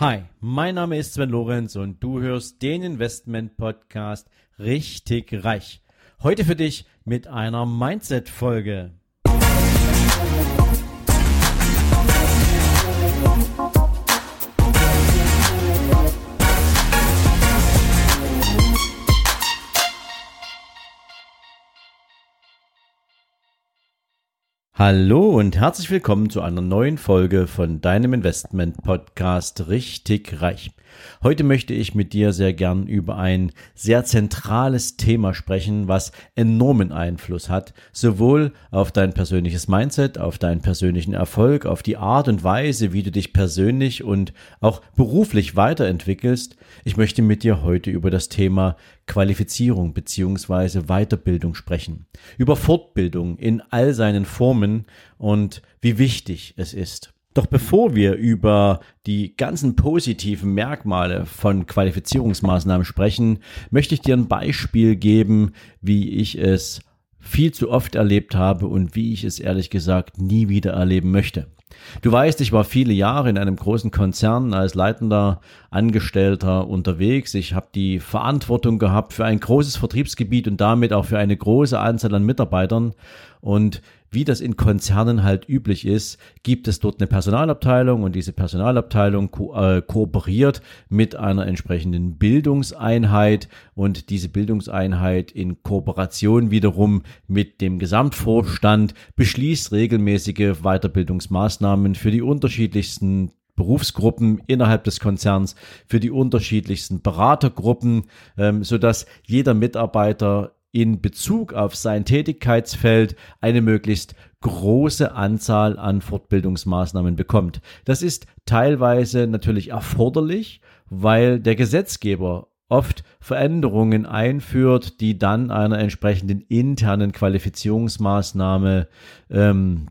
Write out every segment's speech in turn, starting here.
Hi, mein Name ist Sven Lorenz und du hörst den Investment Podcast Richtig Reich. Heute für dich mit einer Mindset Hallo und herzlich willkommen zu einer neuen Folge von deinem Investment Podcast Richtig Reich. Heute möchte ich mit dir sehr gern über ein sehr zentrales Thema sprechen, was enormen Einfluss hat, sowohl auf dein persönliches Mindset, auf deinen persönlichen Erfolg, auf die Art und Weise, wie du dich persönlich und auch beruflich weiterentwickelst. Ich möchte mit dir heute über das Thema Qualifizierung beziehungsweise Weiterbildung sprechen, über Fortbildung in all seinen Formen und wie wichtig es ist. Doch bevor wir über die ganzen positiven Merkmale von Qualifizierungsmaßnahmen sprechen, möchte ich dir ein Beispiel geben, wie ich es viel zu oft erlebt habe und wie ich es ehrlich gesagt nie wieder erleben möchte. Du weißt, ich war viele Jahre in einem großen Konzern als leitender Angestellter unterwegs. Ich habe die Verantwortung gehabt für ein großes Vertriebsgebiet und damit auch für eine große Anzahl an Mitarbeitern. Und wie das in Konzernen halt üblich ist, gibt es dort eine Personalabteilung und diese Personalabteilung ko äh, kooperiert mit einer entsprechenden Bildungseinheit und diese Bildungseinheit in Kooperation wiederum mit dem Gesamtvorstand beschließt regelmäßige Weiterbildungsmaßnahmen für die unterschiedlichsten Berufsgruppen innerhalb des Konzerns, für die unterschiedlichsten Beratergruppen, ähm, so dass jeder Mitarbeiter in Bezug auf sein Tätigkeitsfeld eine möglichst große Anzahl an Fortbildungsmaßnahmen bekommt. Das ist teilweise natürlich erforderlich, weil der Gesetzgeber oft Veränderungen einführt, die dann einer entsprechenden internen Qualifizierungsmaßnahme ähm,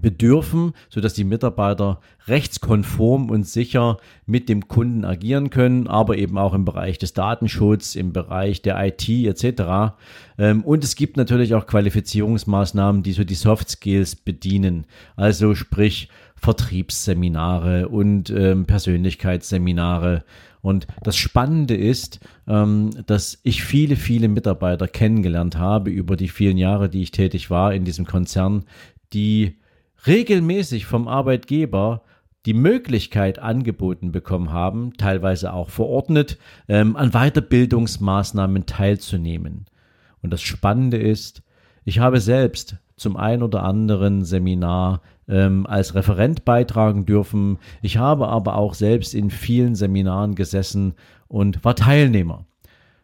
bedürfen, so dass die Mitarbeiter rechtskonform und sicher mit dem Kunden agieren können, aber eben auch im Bereich des Datenschutzes, im Bereich der IT etc. Ähm, und es gibt natürlich auch Qualifizierungsmaßnahmen, die so die Soft Skills bedienen, also sprich Vertriebsseminare und ähm, Persönlichkeitsseminare. Und das Spannende ist, ähm, dass ich viele, viele Mitarbeiter kennengelernt habe über die vielen Jahre, die ich tätig war in diesem Konzern, die regelmäßig vom Arbeitgeber die Möglichkeit angeboten bekommen haben, teilweise auch verordnet, ähm, an Weiterbildungsmaßnahmen teilzunehmen. Und das Spannende ist, ich habe selbst zum ein oder anderen Seminar ähm, als Referent beitragen dürfen. Ich habe aber auch selbst in vielen Seminaren gesessen und war Teilnehmer.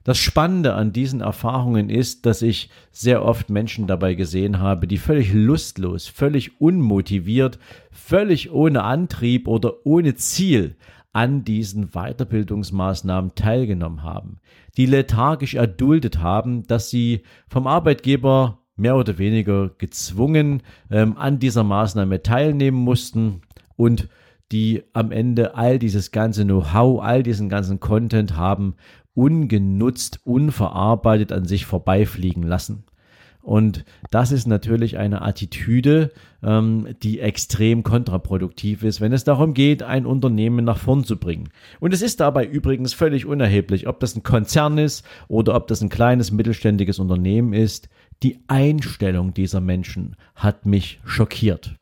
Das Spannende an diesen Erfahrungen ist, dass ich sehr oft Menschen dabei gesehen habe, die völlig lustlos, völlig unmotiviert, völlig ohne Antrieb oder ohne Ziel an diesen Weiterbildungsmaßnahmen teilgenommen haben, die lethargisch erduldet haben, dass sie vom Arbeitgeber mehr oder weniger gezwungen ähm, an dieser Maßnahme teilnehmen mussten und die am Ende all dieses ganze Know-how, all diesen ganzen Content haben ungenutzt, unverarbeitet an sich vorbeifliegen lassen. Und das ist natürlich eine Attitüde, ähm, die extrem kontraproduktiv ist, wenn es darum geht, ein Unternehmen nach vorn zu bringen. Und es ist dabei übrigens völlig unerheblich, ob das ein Konzern ist oder ob das ein kleines mittelständiges Unternehmen ist. Die Einstellung dieser Menschen hat mich schockiert.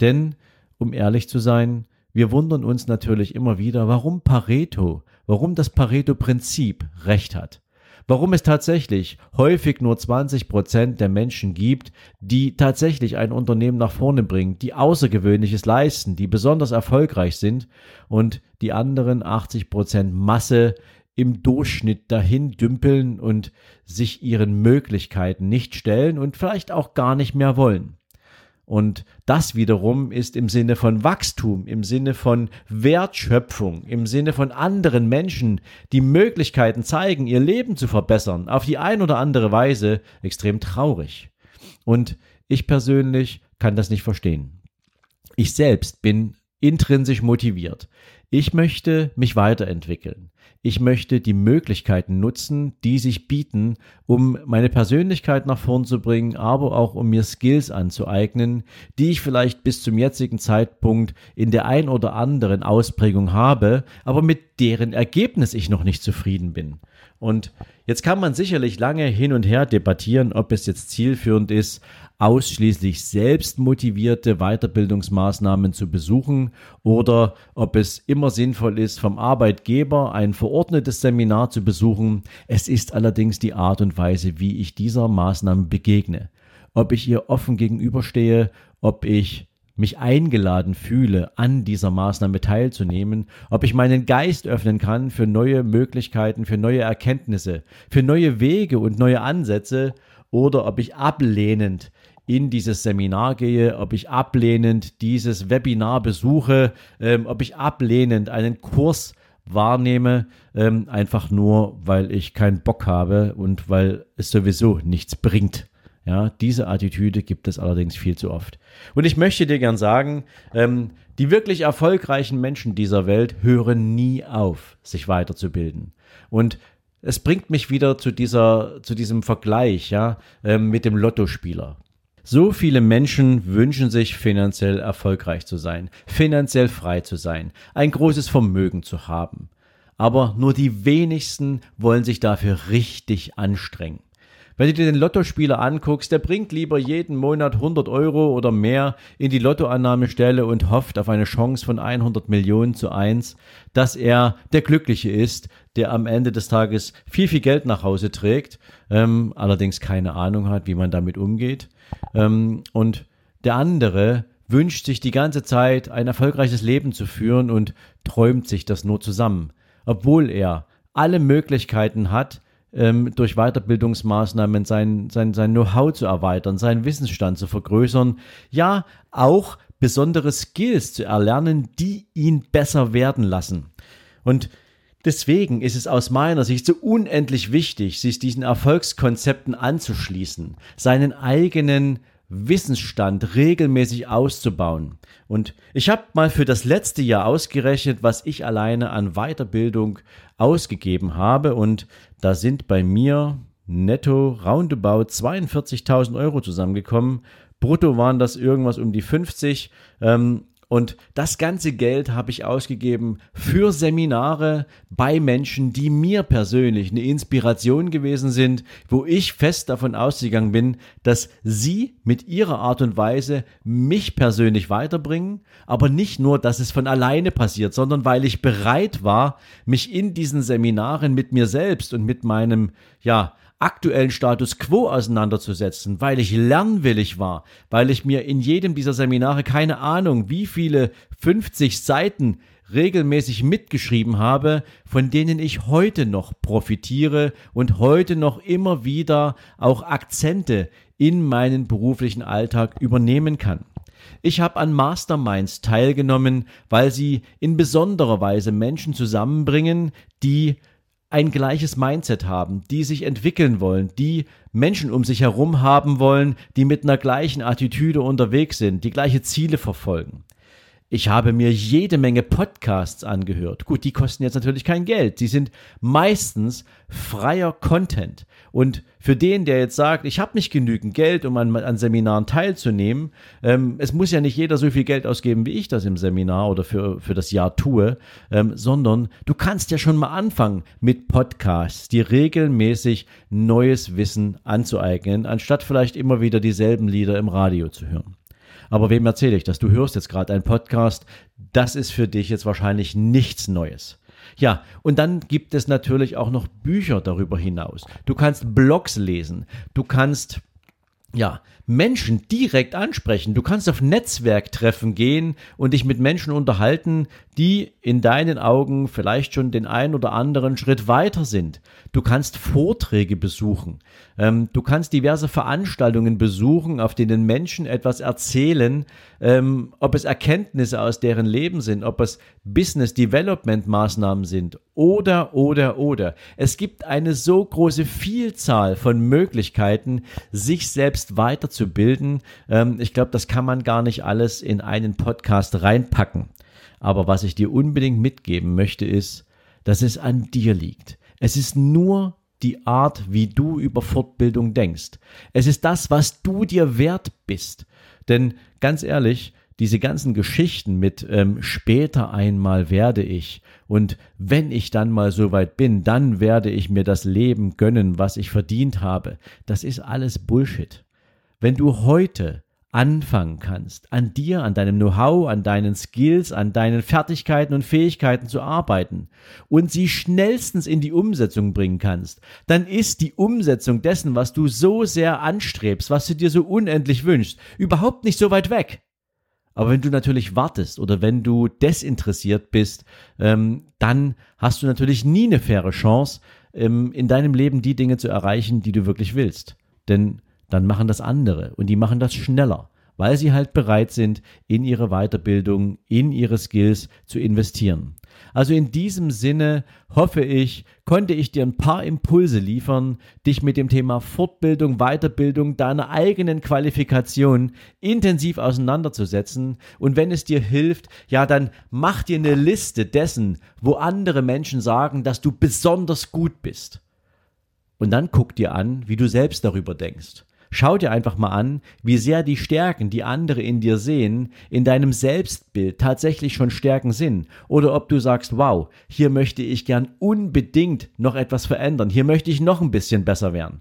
Denn, um ehrlich zu sein, wir wundern uns natürlich immer wieder, warum Pareto, warum das Pareto-Prinzip recht hat. Warum es tatsächlich häufig nur 20 Prozent der Menschen gibt, die tatsächlich ein Unternehmen nach vorne bringen, die Außergewöhnliches leisten, die besonders erfolgreich sind und die anderen 80 Prozent Masse im Durchschnitt dahin dümpeln und sich ihren Möglichkeiten nicht stellen und vielleicht auch gar nicht mehr wollen. Und das wiederum ist im Sinne von Wachstum, im Sinne von Wertschöpfung, im Sinne von anderen Menschen, die Möglichkeiten zeigen, ihr Leben zu verbessern, auf die ein oder andere Weise extrem traurig. Und ich persönlich kann das nicht verstehen. Ich selbst bin intrinsisch motiviert. Ich möchte mich weiterentwickeln. Ich möchte die Möglichkeiten nutzen, die sich bieten, um meine Persönlichkeit nach vorn zu bringen, aber auch um mir Skills anzueignen, die ich vielleicht bis zum jetzigen Zeitpunkt in der ein oder anderen Ausprägung habe, aber mit deren Ergebnis ich noch nicht zufrieden bin. Und jetzt kann man sicherlich lange hin und her debattieren, ob es jetzt zielführend ist, ausschließlich selbstmotivierte Weiterbildungsmaßnahmen zu besuchen oder ob es immer sinnvoll ist, vom Arbeitgeber ein verordnetes Seminar zu besuchen. Es ist allerdings die Art und Weise, wie ich dieser Maßnahme begegne. Ob ich ihr offen gegenüberstehe, ob ich mich eingeladen fühle, an dieser Maßnahme teilzunehmen, ob ich meinen Geist öffnen kann für neue Möglichkeiten, für neue Erkenntnisse, für neue Wege und neue Ansätze, oder ob ich ablehnend in dieses Seminar gehe, ob ich ablehnend dieses Webinar besuche, ähm, ob ich ablehnend einen Kurs wahrnehme, ähm, einfach nur, weil ich keinen Bock habe und weil es sowieso nichts bringt. Ja, diese Attitüde gibt es allerdings viel zu oft. Und ich möchte dir gern sagen, ähm, die wirklich erfolgreichen Menschen dieser Welt hören nie auf, sich weiterzubilden. Und es bringt mich wieder zu dieser, zu diesem Vergleich, ja, ähm, mit dem Lottospieler. So viele Menschen wünschen sich finanziell erfolgreich zu sein, finanziell frei zu sein, ein großes Vermögen zu haben. Aber nur die wenigsten wollen sich dafür richtig anstrengen. Wenn du dir den Lottospieler anguckst, der bringt lieber jeden Monat 100 Euro oder mehr in die Lottoannahmestelle und hofft auf eine Chance von 100 Millionen zu eins, dass er der Glückliche ist, der am Ende des Tages viel, viel Geld nach Hause trägt, ähm, allerdings keine Ahnung hat, wie man damit umgeht. Ähm, und der andere wünscht sich die ganze Zeit ein erfolgreiches Leben zu führen und träumt sich das nur zusammen, obwohl er alle Möglichkeiten hat, ähm, durch Weiterbildungsmaßnahmen sein, sein, sein Know-how zu erweitern, seinen Wissensstand zu vergrößern, ja, auch besondere Skills zu erlernen, die ihn besser werden lassen. Und Deswegen ist es aus meiner Sicht so unendlich wichtig, sich diesen Erfolgskonzepten anzuschließen, seinen eigenen Wissensstand regelmäßig auszubauen. Und ich habe mal für das letzte Jahr ausgerechnet, was ich alleine an Weiterbildung ausgegeben habe. Und da sind bei mir netto roundabout 42.000 Euro zusammengekommen. Brutto waren das irgendwas um die 50. Ähm, und das ganze Geld habe ich ausgegeben für Seminare bei Menschen, die mir persönlich eine Inspiration gewesen sind, wo ich fest davon ausgegangen bin, dass sie mit ihrer Art und Weise mich persönlich weiterbringen, aber nicht nur, dass es von alleine passiert, sondern weil ich bereit war, mich in diesen Seminaren mit mir selbst und mit meinem, ja, aktuellen Status quo auseinanderzusetzen, weil ich lernwillig war, weil ich mir in jedem dieser Seminare keine Ahnung, wie viele 50 Seiten regelmäßig mitgeschrieben habe, von denen ich heute noch profitiere und heute noch immer wieder auch Akzente in meinen beruflichen Alltag übernehmen kann. Ich habe an Masterminds teilgenommen, weil sie in besonderer Weise Menschen zusammenbringen, die ein gleiches Mindset haben, die sich entwickeln wollen, die Menschen um sich herum haben wollen, die mit einer gleichen Attitüde unterwegs sind, die gleiche Ziele verfolgen. Ich habe mir jede Menge Podcasts angehört. Gut, die kosten jetzt natürlich kein Geld. Sie sind meistens freier Content. Und für den, der jetzt sagt, ich habe nicht genügend Geld, um an, an Seminaren teilzunehmen, ähm, es muss ja nicht jeder so viel Geld ausgeben, wie ich das im Seminar oder für, für das Jahr tue, ähm, sondern du kannst ja schon mal anfangen mit Podcasts, dir regelmäßig neues Wissen anzueignen, anstatt vielleicht immer wieder dieselben Lieder im Radio zu hören. Aber wem erzähle ich das? Du hörst jetzt gerade einen Podcast. Das ist für dich jetzt wahrscheinlich nichts Neues. Ja, und dann gibt es natürlich auch noch Bücher darüber hinaus. Du kannst Blogs lesen. Du kannst ja, Menschen direkt ansprechen. Du kannst auf Netzwerktreffen gehen und dich mit Menschen unterhalten, die in deinen Augen vielleicht schon den einen oder anderen Schritt weiter sind. Du kannst Vorträge besuchen. Ähm, du kannst diverse Veranstaltungen besuchen, auf denen Menschen etwas erzählen, ähm, ob es Erkenntnisse aus deren Leben sind, ob es Business Development Maßnahmen sind oder, oder, oder. Es gibt eine so große Vielzahl von Möglichkeiten, sich selbst weiterzubilden. Ähm, ich glaube, das kann man gar nicht alles in einen Podcast reinpacken. Aber was ich dir unbedingt mitgeben möchte, ist, dass es an dir liegt. Es ist nur die Art, wie du über Fortbildung denkst. Es ist das, was du dir wert bist. Denn ganz ehrlich, diese ganzen Geschichten mit ähm, später einmal werde ich und wenn ich dann mal so weit bin, dann werde ich mir das Leben gönnen, was ich verdient habe, das ist alles Bullshit. Wenn du heute anfangen kannst, an dir, an deinem Know-how, an deinen Skills, an deinen Fertigkeiten und Fähigkeiten zu arbeiten und sie schnellstens in die Umsetzung bringen kannst, dann ist die Umsetzung dessen, was du so sehr anstrebst, was du dir so unendlich wünschst, überhaupt nicht so weit weg. Aber wenn du natürlich wartest oder wenn du desinteressiert bist, ähm, dann hast du natürlich nie eine faire Chance, ähm, in deinem Leben die Dinge zu erreichen, die du wirklich willst. Denn dann machen das andere und die machen das schneller, weil sie halt bereit sind, in ihre Weiterbildung, in ihre Skills zu investieren. Also in diesem Sinne hoffe ich, konnte ich dir ein paar Impulse liefern, dich mit dem Thema Fortbildung, Weiterbildung, deiner eigenen Qualifikation intensiv auseinanderzusetzen. Und wenn es dir hilft, ja, dann mach dir eine Liste dessen, wo andere Menschen sagen, dass du besonders gut bist. Und dann guck dir an, wie du selbst darüber denkst. Schau dir einfach mal an, wie sehr die Stärken, die andere in dir sehen, in deinem Selbstbild tatsächlich schon Stärken sind. Oder ob du sagst, wow, hier möchte ich gern unbedingt noch etwas verändern, hier möchte ich noch ein bisschen besser werden.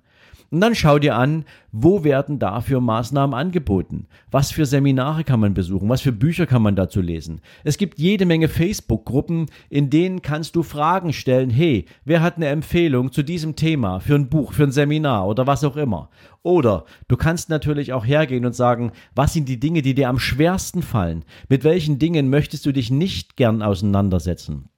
Und dann schau dir an, wo werden dafür Maßnahmen angeboten? Was für Seminare kann man besuchen? Was für Bücher kann man dazu lesen? Es gibt jede Menge Facebook-Gruppen, in denen kannst du Fragen stellen. Hey, wer hat eine Empfehlung zu diesem Thema für ein Buch, für ein Seminar oder was auch immer? Oder du kannst natürlich auch hergehen und sagen, was sind die Dinge, die dir am schwersten fallen? Mit welchen Dingen möchtest du dich nicht gern auseinandersetzen?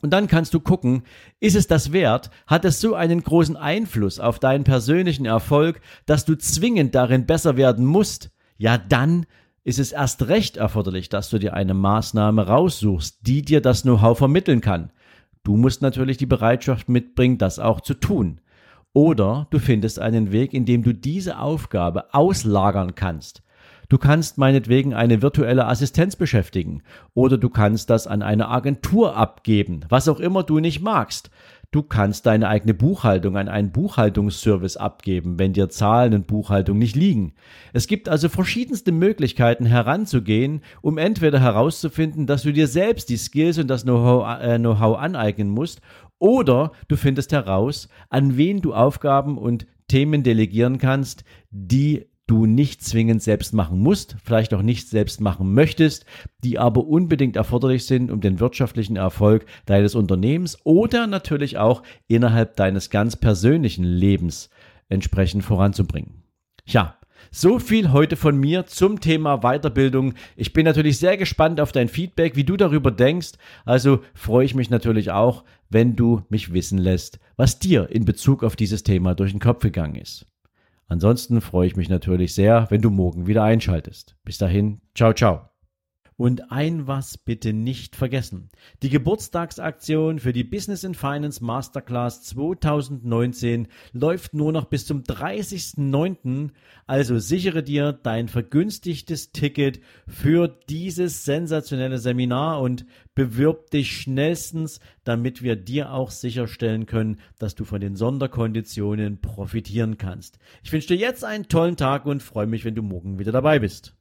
Und dann kannst du gucken, ist es das wert? Hat es so einen großen Einfluss auf deinen persönlichen Erfolg, dass du zwingend darin besser werden musst? Ja, dann ist es erst recht erforderlich, dass du dir eine Maßnahme raussuchst, die dir das Know-how vermitteln kann. Du musst natürlich die Bereitschaft mitbringen, das auch zu tun. Oder du findest einen Weg, in dem du diese Aufgabe auslagern kannst. Du kannst meinetwegen eine virtuelle Assistenz beschäftigen oder du kannst das an eine Agentur abgeben, was auch immer du nicht magst. Du kannst deine eigene Buchhaltung an einen Buchhaltungsservice abgeben, wenn dir Zahlen und Buchhaltung nicht liegen. Es gibt also verschiedenste Möglichkeiten heranzugehen, um entweder herauszufinden, dass du dir selbst die Skills und das Know-how äh, Know aneignen musst, oder du findest heraus, an wen du Aufgaben und Themen delegieren kannst, die du nicht zwingend selbst machen musst, vielleicht auch nicht selbst machen möchtest, die aber unbedingt erforderlich sind, um den wirtschaftlichen Erfolg deines Unternehmens oder natürlich auch innerhalb deines ganz persönlichen Lebens entsprechend voranzubringen. Ja, so viel heute von mir zum Thema Weiterbildung. Ich bin natürlich sehr gespannt auf dein Feedback, wie du darüber denkst. Also freue ich mich natürlich auch, wenn du mich wissen lässt, was dir in Bezug auf dieses Thema durch den Kopf gegangen ist. Ansonsten freue ich mich natürlich sehr, wenn du morgen wieder einschaltest. Bis dahin, ciao, ciao. Und ein was bitte nicht vergessen. Die Geburtstagsaktion für die Business in Finance Masterclass 2019 läuft nur noch bis zum 30.09. Also sichere dir dein vergünstigtes Ticket für dieses sensationelle Seminar und bewirb dich schnellstens, damit wir dir auch sicherstellen können, dass du von den Sonderkonditionen profitieren kannst. Ich wünsche dir jetzt einen tollen Tag und freue mich, wenn du morgen wieder dabei bist.